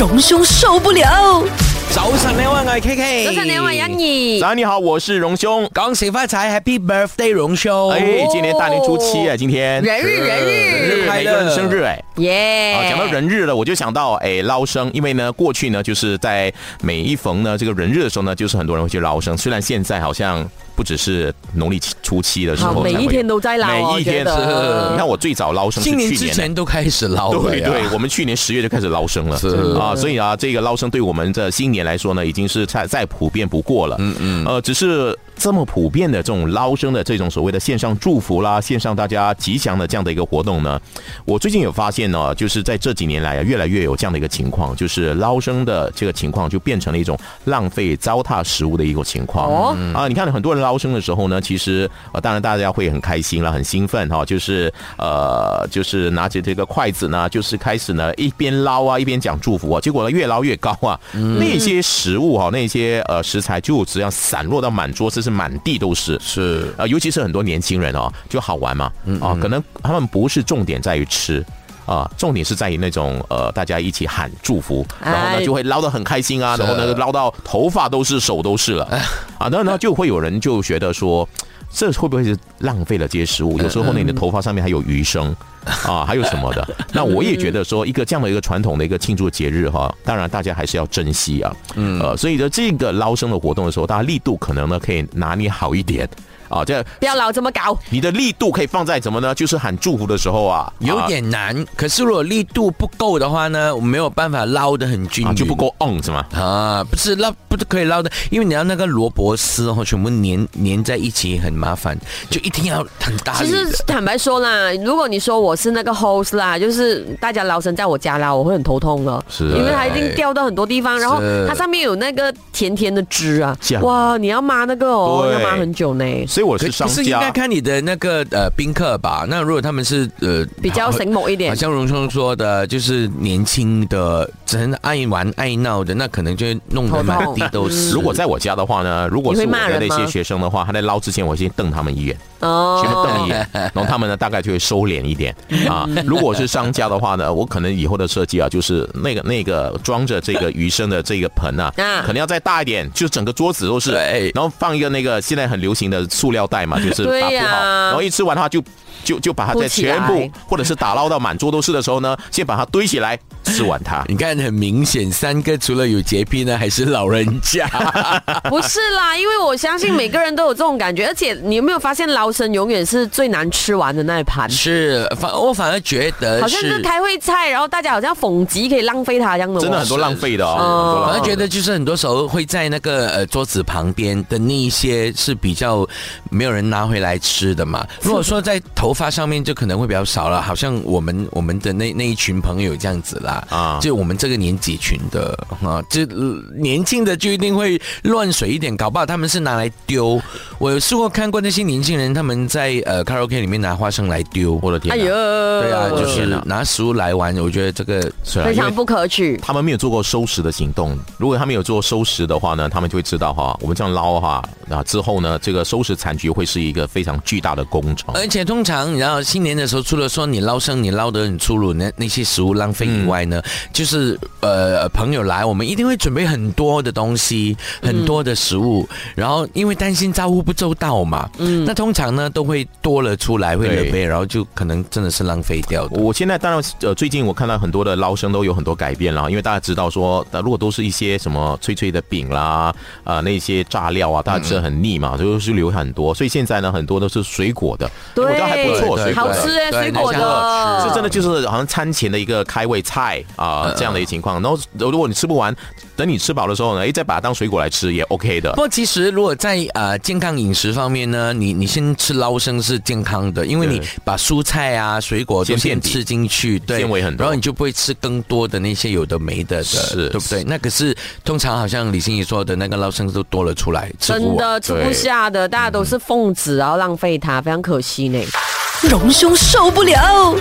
荣兄受不了。早晨你好，我係 K K。早晨你好，我係欣怡。早上你好，我是荣兄。恭喜發財，Happy Birthday，榮兄！哎，今年大年初七啊，今天人日人日每个人生日哎。耶！啊，讲到人日了，我就想到哎捞生，因为呢过去呢就是在每一逢呢这个人日的时候呢，就是很多人会去捞生。虽然现在好像不只是农历初七的时候，每一天都在捞，每一天是。你看我最早捞生是去年之前都开始捞了，对对，我们去年十月就开始捞生了，是啊，所以啊，这个捞生对我们的新年来说呢，已经是再再普遍不过了。嗯嗯，呃，只是。这么普遍的这种捞生的这种所谓的线上祝福啦，线上大家吉祥的这样的一个活动呢，我最近有发现呢，就是在这几年来啊，越来越有这样的一个情况，就是捞生的这个情况就变成了一种浪费糟蹋食物的一个情况。哦，啊，你看很多人捞生的时候呢，其实呃，当然大家会很开心了，很兴奋哈，就是呃，就是拿着这个筷子呢，就是开始呢一边捞啊，一边讲祝福啊，结果呢越捞越高啊，那些食物哈，那些呃食材就这样散落到满桌子是。满地都是，是。啊，尤其是很多年轻人哦，就好玩嘛，啊，可能他们不是重点在于吃啊，重点是在于那种呃，大家一起喊祝福，然后呢就会捞得很开心啊，然后呢捞到头发都是，手都是了，啊，然后呢就会有人就觉得说，这会不会是浪费了这些食物？有时候呢你的头发上面还有余生。啊，还有什么的？那我也觉得说，一个这样的一个传统的一个庆祝节日哈，当然大家还是要珍惜啊。嗯，呃，所以呢这个捞生的活动的时候，大家力度可能呢可以拿捏好一点。啊，这不要老这么搞。你的力度可以放在什么呢？就是喊祝福的时候啊，有点难。可是如果力度不够的话呢，我没有办法捞的很均匀，就不够 on 是吗？啊，不是捞，不是可以捞的，因为你要那个萝卜丝哦，全部粘粘在一起很麻烦，就一定要很大。其实坦白说啦，如果你说我是那个 host 啦，就是大家捞生在我家捞，我会很头痛的，是，因为它一定掉到很多地方，然后它上面有那个甜甜的汁啊，哇，你要抹那个哦，要抹很久呢。所以我是商家，应该看你的那个呃宾客吧。那如果他们是呃比较醒目一点，像荣兄说的，就是年轻的、真爱玩爱闹的，那可能就弄得满地都是。如果在我家的话呢，如果是我的那些学生的话，他在捞之前，我先瞪他们一眼，哦，先瞪一眼，然后他们呢大概就会收敛一点啊。如果是商家的话呢，我可能以后的设计啊，就是那个那个装着这个鱼生的这个盆啊，可能要再大一点，就整个桌子都是，然后放一个那个现在很流行的塑料袋嘛。就是把不好，然后一吃完的话就就就把它在全部或者是打捞到满桌都是的时候呢，先把它堆起来。吃完它，你看很明显，三哥除了有洁癖呢，还是老人家。不是啦，因为我相信每个人都有这种感觉，而且你有没有发现捞生永远是最难吃完的那一盘？是，反我反而觉得好像是开会菜，然后大家好像讽疾可以浪费它一样的，真的很多浪费的哦。反而觉得就是很多时候会在那个呃桌子旁边的那一些是比较没有人拿回来吃的嘛。如果说在头发上面就可能会比较少了，好像我们我们的那那一群朋友这样子啦。啊，就我们这个年纪群的啊，就年轻的就一定会乱水一点，搞不好他们是拿来丢。我有试过看过那些年轻人，他们在呃卡拉 OK 里面拿花生来丢，我的天！哎呦，对啊，就是拿食物来玩，我觉得这个非常不可取。他们没有做过收拾的行动，如果他们有做收拾的话呢，他们就会知道哈，我们这样捞哈，那之后呢，这个收拾残局会是一个非常巨大的工程。而且通常，然后新年的时候，除了说你捞生你捞得很粗鲁，那那些食物浪费以外，呢，就是呃朋友来，我们一定会准备很多的东西，很多的食物，然后因为担心招呼不周到嘛，嗯，那通常呢都会多了出来，会了备，然后就可能真的是浪费掉的。我现在当然呃最近我看到很多的捞生都有很多改变了，因为大家知道说，如果都是一些什么脆脆的饼啦，啊那些炸料啊，大家吃的很腻嘛，就是留很多，所以现在呢很多都是水果的，我觉得还不错，好吃哎，水果的，是真的就是好像餐前的一个开胃菜啊，这样的一个情况。然后，如果你吃不完，等你吃饱的时候呢，哎，再把它当水果来吃也 OK 的。不过，其实如果在呃健康饮食方面呢，你你先吃捞生是健康的，因为你把蔬菜啊、水果都先吃进去，对，纤维很多，然后你就不会吃更多的那些有的没的的，是，对不对？那可是通常好像李欣怡说的那个捞生都多了出来，真的吃不下的，大家都是奉旨，然后浪费它，非常可惜呢。荣兄受不了。